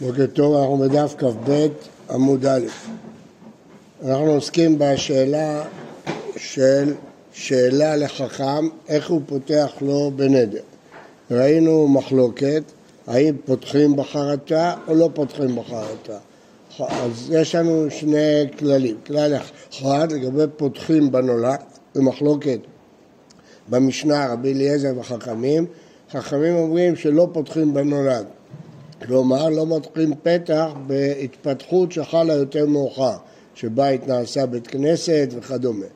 בוקר טוב, אנחנו בדף כ"ב עמוד א'. אנחנו עוסקים בשאלה של שאלה לחכם, איך הוא פותח לו בנדר. ראינו מחלוקת, האם פותחים בחרטה או לא פותחים בחרטה. אז יש לנו שני כללים. כלל אחד לגבי פותחים בנולד, זה מחלוקת במשנה רבי אליעזר וחכמים. חכמים אומרים שלא פותחים בנולד. כלומר, לא מתחילים פתח בהתפתחות שחלה יותר מאוחר, שבית נעשה בית כנסת וכדומה.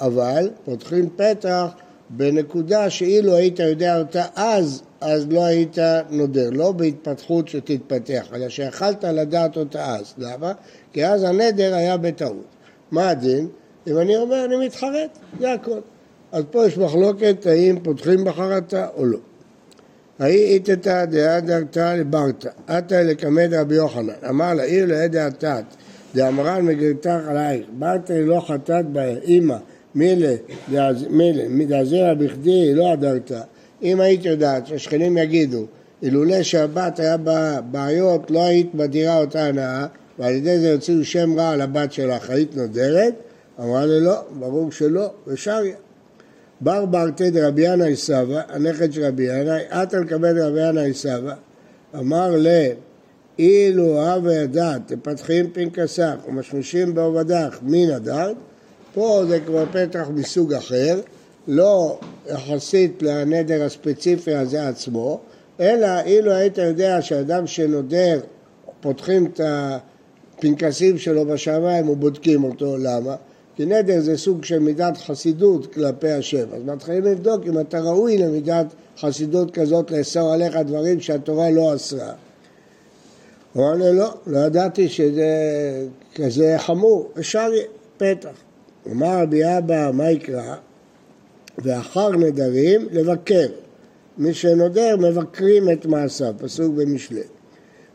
אבל פותחים פתח בנקודה שאילו היית יודע אותה אז, אז לא היית נודר, לא בהתפתחות שתתפתח, אלא שיכלת לדעת אותה אז. למה? כי אז הנדר היה בטעות. מה הדין? אם אני אומר אני מתחרט, זה הכל. אז פה יש מחלוקת האם פותחים בחרטה או לא. האי איתתא דהדרתא לברתא, עתא לקמד רבי יוחנן, אמר לה עיר לעדי התת, דאמרן מגרתך עלייך, ברתא לא חטאת בה, אמא, מילה, דעזירא בכדי, לא הדרתא. אם היית יודעת שהשכנים יגידו, אילולא שהבת היה בה בעיות, לא היית בדירה אותה הנאה, ועל ידי זה יוציאו שם רע על הבת שלך, היית נודרת? אמרה לי לא, ברור שלא, ושריה. בר ברתא דרבי ינאי סבא, הנכד של רבי ינאי, עתה לקבל רבי ינאי סבא, אמר ל... אילו אהב וידעת, תפתחים פנקסך ומשמישים בעובדך מן הדת, פה זה כבר פתח מסוג אחר, לא יחסית לנדר הספציפי הזה עצמו, אלא אילו היית יודע שאדם שנודר, פותחים את הפנקסים שלו בשמיים ובודקים אותו, למה? כי נדר זה סוג של מידת חסידות כלפי השם, אז מתחילים לבדוק אם אתה ראוי למידת חסידות כזאת לאסור עליך דברים שהתורה לא אסרה. הוא אמר לו, לא, לא ידעתי שזה כזה חמור, אפשר פתח. אמר רבי אבא, מה יקרא? ואחר נדרים לבקר. מי שנודר מבקרים את מעשיו, פסוק במשלי.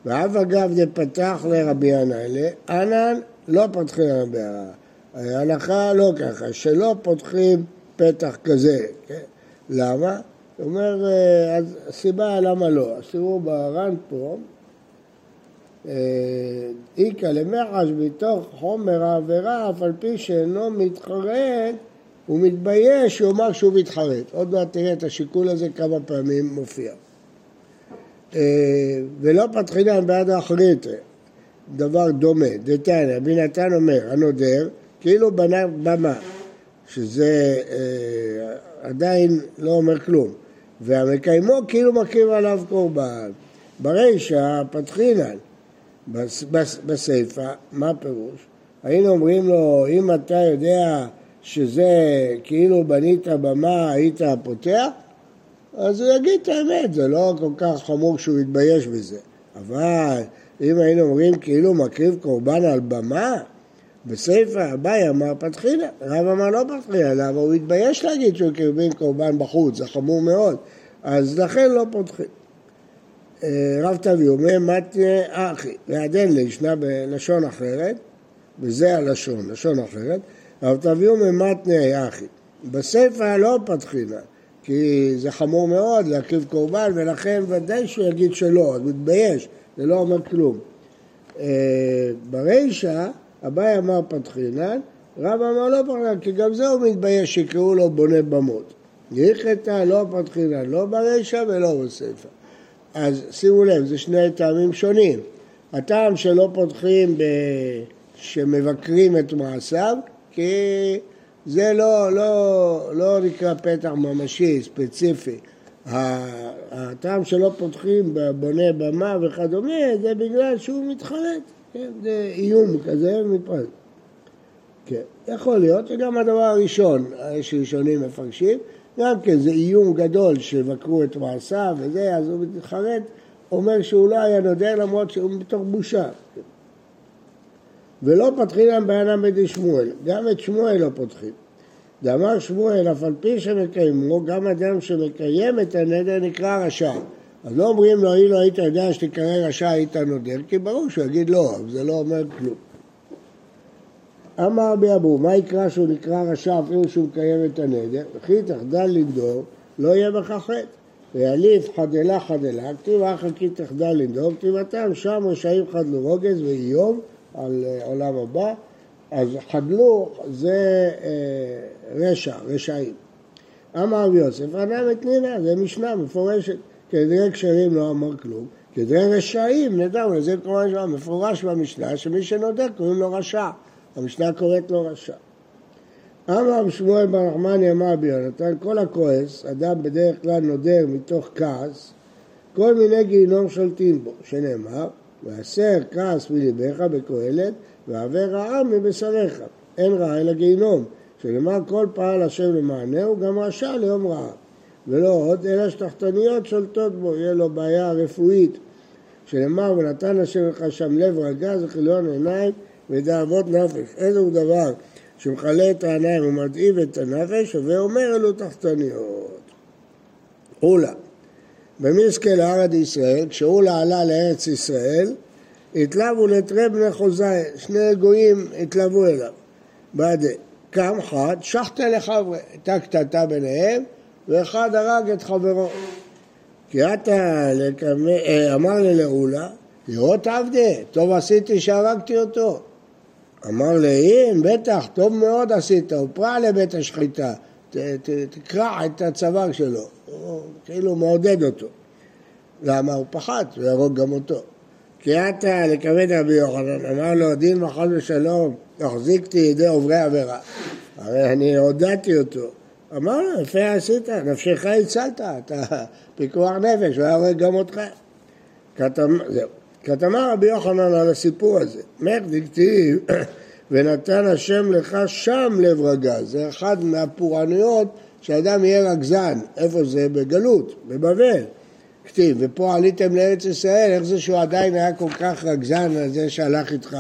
ואב אגב דפתח לרבי ינאי, אנן לא פותחים רבי הרע. ההלכה לא ככה, שלא פותחים פתח כזה, כן? למה? הוא אומר, אה, אז הסיבה למה לא, אז תראו בר"ן פה, אה, איכא למחש בתוך חומר העבירה, אף על פי שאינו מתחרט, הוא מתבייש, הוא אמר שהוא מתחרט. עוד מעט תראה את השיקול הזה כמה פעמים מופיע. אה, ולא פתחינן בעד האחרית, דבר דומה. דתניא, רבי נתן אומר, הנודר, כאילו בנה במה, שזה אה, עדיין לא אומר כלום, והמקיימו כאילו מקריב עליו קורבן. ברישא פתחינן, בסיפא, מה הפירוש? היינו אומרים לו, אם אתה יודע שזה כאילו בנית במה, היית פותח, אז הוא יגיד את האמת, זה לא כל כך חמור שהוא יתבייש בזה. אבל אם היינו אומרים כאילו מקריב קורבן על במה, בסיפא אביי אמר פתחילה, רב אמר לא פתחילה, למה הוא התבייש להגיד שהוא קרבין קורבן בחוץ, זה חמור מאוד, אז לכן לא פותחים. אה, רב תביא אומר מתנה אחי, ועדן לי, ישנה בלשון אחרת, וזה הלשון, לשון אחרת, רב תביא אומר מתנה אחי. בסיפא לא פתחילה, כי זה חמור מאוד להקריב קורבן, ולכן ודאי שהוא יגיד שלא, אז הוא מתבייש, זה לא אומר כלום. אה, ברישא אביי אמר פתחינן, רב אמר לא פתחינן, כי גם זה הוא מתבייש שיקראו לו בונה במות. יחטא לא פתחינן, לא ברישא ולא בספר. אז שימו לב, זה שני טעמים שונים. הטעם שלא פותחים, ב... שמבקרים את מעשיו, כי זה לא, לא, לא נקרא פתח ממשי, ספציפי. הטעם שלא פותחים בבונה במה וכדומה, זה בגלל שהוא מתחרט. כן, זה איום כזה מפרט. כן, יכול להיות שגם הדבר הראשון, יש ראשונים מפרשים, גם כן זה איום גדול שיבקרו את מעשיו וזה, אז הוא מתחרט, אומר שהוא לא היה נודר למרות שהוא מתוך בושה. ולא פותחים להם בעינם בדי שמואל, גם את שמואל לא פותחים. דאמר שמואל, אף על פי שמקיימו, גם אדם שמקיים את הנדר נקרא רשע. אז לא אומרים לו, אילו היית יודע שתקרא רשע היית נודר, כי ברור שהוא יגיד לא, אבל זה לא אומר כלום. אמר רבי אבו, מה יקרא שהוא נקרא רשע אפילו שהוא מקיים את הנדר? וכי תחדל לנדור, לא יהיה בך חטא. ויליף חדלה חדלה, כתיב אחי תחדל לנדום, כתיבתם שם רשעים חדלו רוגז ואיום על אה, עולם הבא, אז חדלו זה אה, רשע, רשעים. אמר רבי יוסף, אדם את נינה, זה משנה מפורשת, כדרי כשרים לא אמר כלום, כדרי רשעים, נדע, זה כמובן מפורש במשנה, שמי שנודר קוראים לו רשע, המשנה קוראת לו רשע. אמר שמואל בר נחמני אמר ביונתן, כל הכועס, אדם בדרך כלל נודר מתוך כעס, כל מיני גיהינום שולטים בו, שנאמר, והסר כעס מליבך בקהלת, והעבר רעה מבשריך. אין רע אלא גיהינום, שנאמר כל פעל השם למענהו, גם רשע ליום רעה. ולא עוד, אלא שתחתניות שולטות בו, יהיה לו בעיה רפואית. שנאמר, ונתן השם לך שם לב רגז וכיליון עיניים ודאבות נפש. איזה דבר שמכלה את העיניים ומדאיב את הנפש, הווה אומר אלו תחתניות. אולה, במיסקל לארד ישראל, כשאולה עלה לארץ ישראל, התלבו לתרי בני חוזאי, שני גויים התלוו אליו. בעדי, קם חד, שחטה לחברי, הייתה קטטה ביניהם, ואחד הרג את חברו. כי אתה אה, אמר ללאולה, לראות עבדי, טוב עשיתי שהרגתי אותו. אמר לאין, בטח, טוב מאוד עשית, הוא פרע לבית השחיטה, תקרע את הצוואר שלו, הוא כאילו מעודד אותו. למה? הוא פחד, הוא יהרוג גם אותו. כי אתה לכבד רבי יוחנן, אמר לו, דין מחל ושלום, תחזיקתי ידי עוברי עבירה. הרי אני עודדתי אותו. אמר לו, יפה עשית, נפשך הצלת, אתה פיקוח נפש, הוא היה הורג גם אותך. זהו. כתמר רבי יוחנן על הסיפור הזה, מך דקטיב ונתן השם לך שם לב רגז, זה אחד מהפורענויות שאדם יהיה רגזן, איפה זה? בגלות, בבבל. כתיב, ופה עליתם לארץ ישראל, איך זה שהוא עדיין היה כל כך רגזן על זה שהלך איתך?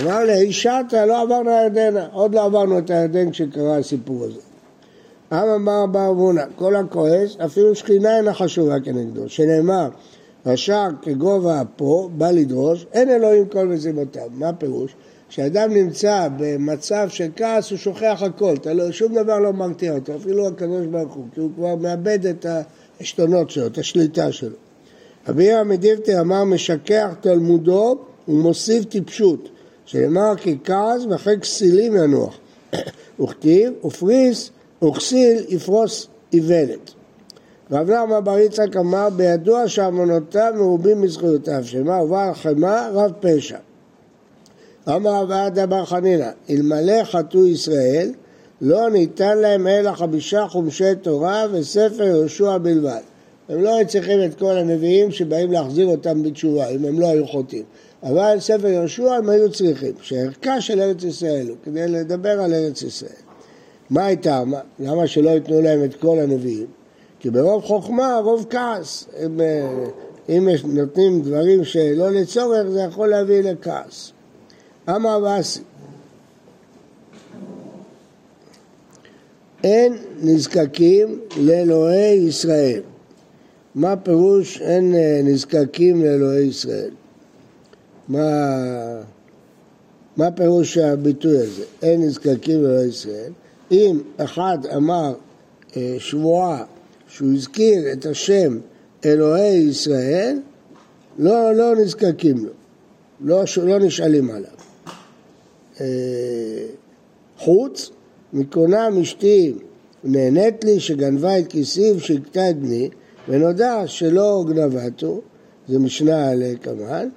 אמר לי, אישרת, לא עברנו הירדנה, עוד לא עברנו את הירדן כשקרה הסיפור הזה. אמר בר אבונה, כל הכועס, אפילו שכינה אינה חשובה כנגדו, שנאמר רשע כגובה אפו, בא לדרוש, אין אלוהים כל מזימותיו. מה הפירוש? כשאדם נמצא במצב של כעס הוא שוכח הכל, לא, שום דבר לא מרתיע אותו, אפילו הקדוש ברוך הוא, כי הוא כבר מאבד את העשתונות שלו, את השליטה שלו. רבי ירא מדיבטי אמר משכח תלמודו ומוסיף טיפשות, שנאמר כי כעס ואחרי כסילים ינוח. וכתיב ופריס וכסיל יפרוס איוולת. רב נחמן בר יצחק אמר בידוע שאמונותיו מרובים מזכויותיו, שמה ובעל חמא רב פשע. אמר רב עדה בר חנינא, אלמלא חטאו ישראל לא ניתן להם אלא חמישה חומשי תורה וספר יהושע בלבד. הם לא היו צריכים את כל הנביאים שבאים להחזיר אותם בתשובה, אם הם לא היו חוטאים. אבל ספר יהושע הם היו צריכים, שערכה של ארץ ישראל הוא כדי לדבר על ארץ ישראל. מה הייתה? למה שלא ייתנו להם את כל הנביאים? כי ברוב חוכמה, רוב כעס. אם, אה, אם נותנים דברים שלא לצורך, זה יכול להביא לכעס. אמר ואסי, אין נזקקים לאלוהי ישראל. מה פירוש אין אה, נזקקים לאלוהי ישראל? מה, מה פירוש הביטוי הזה? אין נזקקים לאלוהי ישראל. אם אחד אמר אה, שבועה שהוא הזכיר את השם אלוהי ישראל, לא, לא נזקקים לו, לא, לא נשאלים עליו. אה, חוץ מקונם אשתי נהנית לי שגנבה את כיסי ושקטה את בני ונודע שלא גנבתו, זה משנה לקמאן,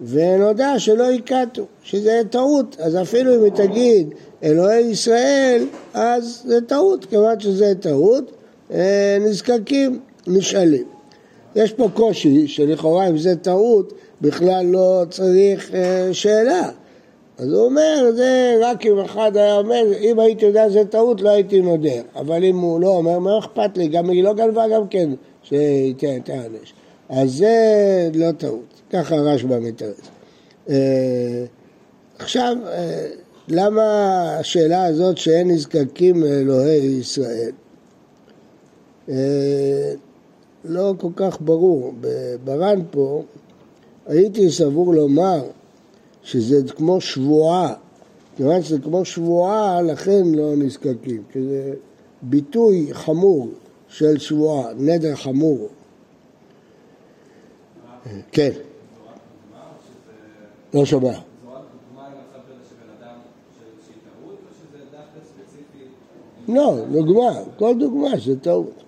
ונודע שלא הכתו, שזה טעות, אז אפילו אם היא תגיד אלוהי ישראל, אז זה טעות, כיוון שזה טעות, אה, נזקקים נשאלים. יש פה קושי שלכאורה אם זה טעות בכלל לא צריך אה, שאלה. אז הוא אומר, זה רק אם אחד היה אומר, אם הייתי יודע שזה טעות לא הייתי נודר. אבל אם הוא לא אומר, מה אכפת לי? גם היא לא גנבה גם כן, שייתן את הענש. אז זה לא טעות. ככה רשב"א מתרץ. אה, עכשיו, למה השאלה הזאת שאין נזקקים לאלוהי ישראל? אה, לא כל כך ברור. בר"ן פה הייתי סבור לומר שזה כמו שבועה, כיוון שזה כמו שבועה לכן לא נזקקים, כי זה ביטוי חמור של שבועה, נדר חמור. כן. לא שומע. לא, דוגמה, כל דוגמה זה טעות.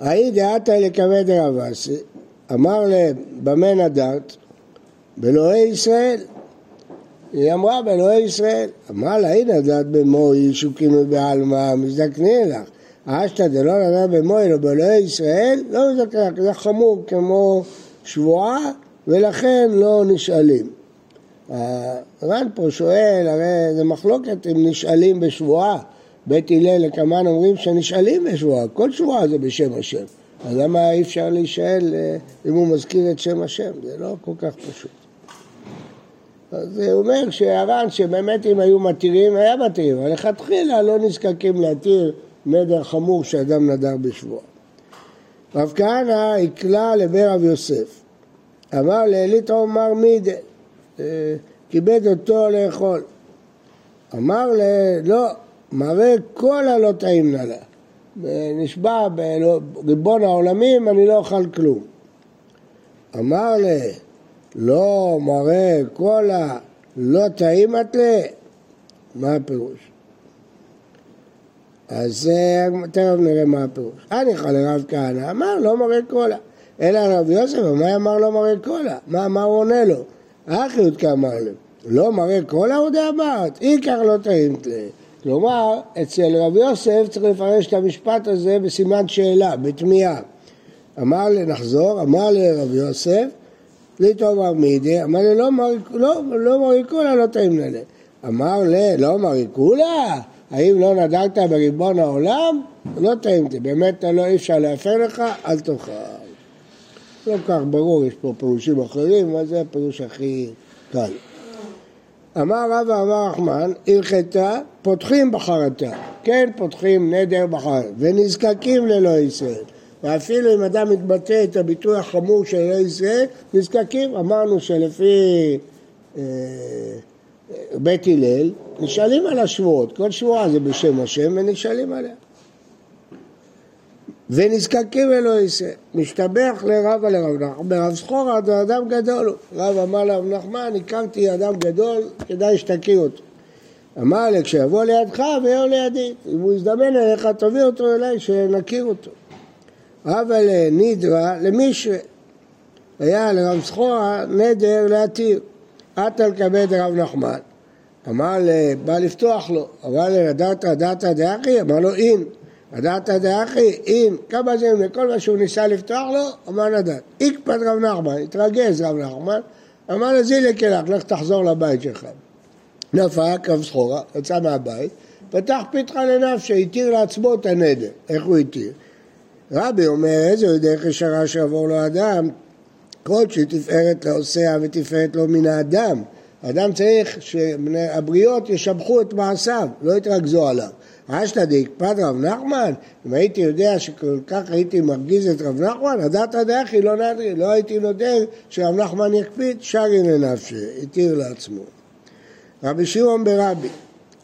האי דעתה לקמא דרבסי, אמר להם, במה נדרת? באלוהי ישראל. היא אמרה באלוהי ישראל. אמר לה, הנה נדרת במוי, שוקינו בעלמא, מזדקנים לך. אשתא דלא נדרת במוי, אלא באלוהי ישראל, לא מזדקנים לך, זה חמור כמו שבועה, ולכן לא נשאלים. הר"ן פה שואל, הרי זה מחלוקת אם נשאלים בשבועה. בית הלל לקמן אומרים שנשאלים בשבועה, כל שבועה זה בשם השם. אז למה אי אפשר להישאל אה, אם הוא מזכיר את שם השם? זה לא כל כך פשוט. אז זה אומר שהר"ן שבאמת אם היו מתירים, היה מתירים, אבל לכתחילה לא נזקקים להתיר נדר חמור שאדם נדר בשבועה. רב כהנא הקלה לבר רב יוסף, אמר לאליטו מר מידה, אה, כיבד אותו לאכול. אמר ל... לא, מראה כל הלא טעים נא לה. נשבע בריבון העולמים, אני לא אוכל כלום. אמר לה, לא מראה כל הלא טעים את לה, מה הפירוש? אז תכף נראה מה הפירוש. אני חל לרב כהנא, אמר לא מראה קולה. אלא רב יוסף, מה אמר לא מראה קולה? מה, מה הוא עונה לו? אחי עוד כאמר לו, לא מראה קולה עוד אמרת, עיקר לא טעימת לה. כלומר, אצל רב יוסף צריך לפרש את המשפט הזה בסימן שאלה, בתמיהה. אמר לי, נחזור, אמר לרב יוסף, לי טוב מידי, אמר לי, לא, לא, לא מריקולה, לא טעים לנה. אמר לי, לא מריקולה? האם לא נדרת בריבון העולם? לא טעימתי, באמת לא אי אפשר להפר לך, אל תאכל. לא כך ברור, יש פה פירושים אחרים, אבל זה הפירוש הכי קל. אמר רבא אמר רחמן, הלכתה, פותחים בחרתה. כן, פותחים נדר בחרתה, ונזקקים לאלוהי ישראל. ואפילו אם אדם מתבטא את הביטוי החמור של אלוהי ישראל, נזקקים, אמרנו שלפי אה, בית הלל, נשאלים על השבועות, כל שבועה זה בשם השם ונשאלים עליה. ונזקקים אלוהי ישראל. משתבח לרב נחמן, ברב סחורה זה אדם גדול. רב אמר לרב נחמן, הכרתי אדם גדול, כדאי שתכיר אותו. אמר לי, כשיבוא לידך ויהיה לידי, אם הוא יזדמן אליך, תביא אותו אליי, שנכיר אותו. אבל נידרה למישהו, היה לרב סחורה נדר להתיר. עטל כבד רב נחמן. אמר, בא לפתוח לו, אמר לי, נדרת דעת דאחי? אמר לו, אין. הדעת דאחי, אם כמה זה מכל מה שהוא ניסה לפתוח לו, אמר נדעת. איקפת רב נחמן, התרגז רב נחמן, אמר לו כלך, לך תחזור לבית שלך. נפק רב סחורה, יצא מהבית, פתח פתחה לנפשי, התיר לעצמו את הנדר. איך הוא התיר? רבי אומר, איזה דרך ישרה שיעבור לו אדם, כל שתפארת לעושיה ותפארת לו מן האדם. האדם צריך שהבריות ישבחו את מעשיו, לא יתרכזו עליו. אשתא דאקפד רב נחמן, אם הייתי יודע שכל כך הייתי מרגיז את רב נחמן, הדעת דאחי לא נדרי, לא הייתי נודר שרב נחמן יקפיד, שרי לנפשי, התיר לעצמו. רבי שמעון ברבי,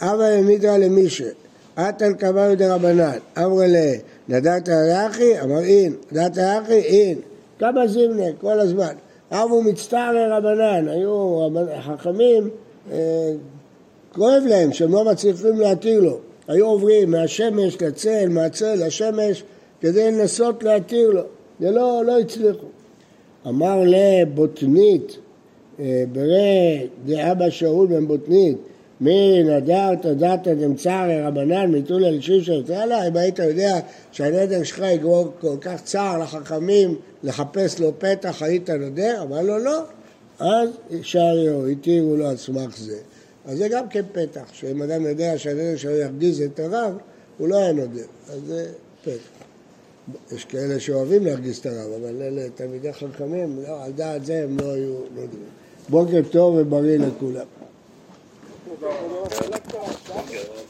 אבא למידרא למישה, עטל קבלו דרבנן, אמר לה, נדעת דאחי? אמר אין, נדעת דאחי? אין. כמה זימנה כל הזמן. אבו מצטער לרבנן, היו חכמים, אה, כואב להם שהם לא מצליחים להתיר לו. היו עוברים מהשמש לצל, מהצל לשמש, כדי לנסות להתיר לו. זה לא, לא הצליחו. אמר לבוטנית, אה, ברא דאבא שאול בן בוטנית, מי נדרת דתא דמצערי רבנן מיתול אל שישה אם היית יודע שהנדר שלך יגרור כל כך צער לחכמים לחפש לו פתח, היית נודר? אמר לו לא. אז שריו, התירו לו על סמך זה. אז זה גם כן פתח, שאם אדם יודע שהנדר שלו ירגיז את הרב, הוא לא היה נודר, אז זה פתח. יש כאלה שאוהבים להרגיז את הרב, אבל אלה תלמידי חכמים, לא, על דעת זה הם לא היו נודרים. בוקר טוב ובריא לכולם. Donc, euh,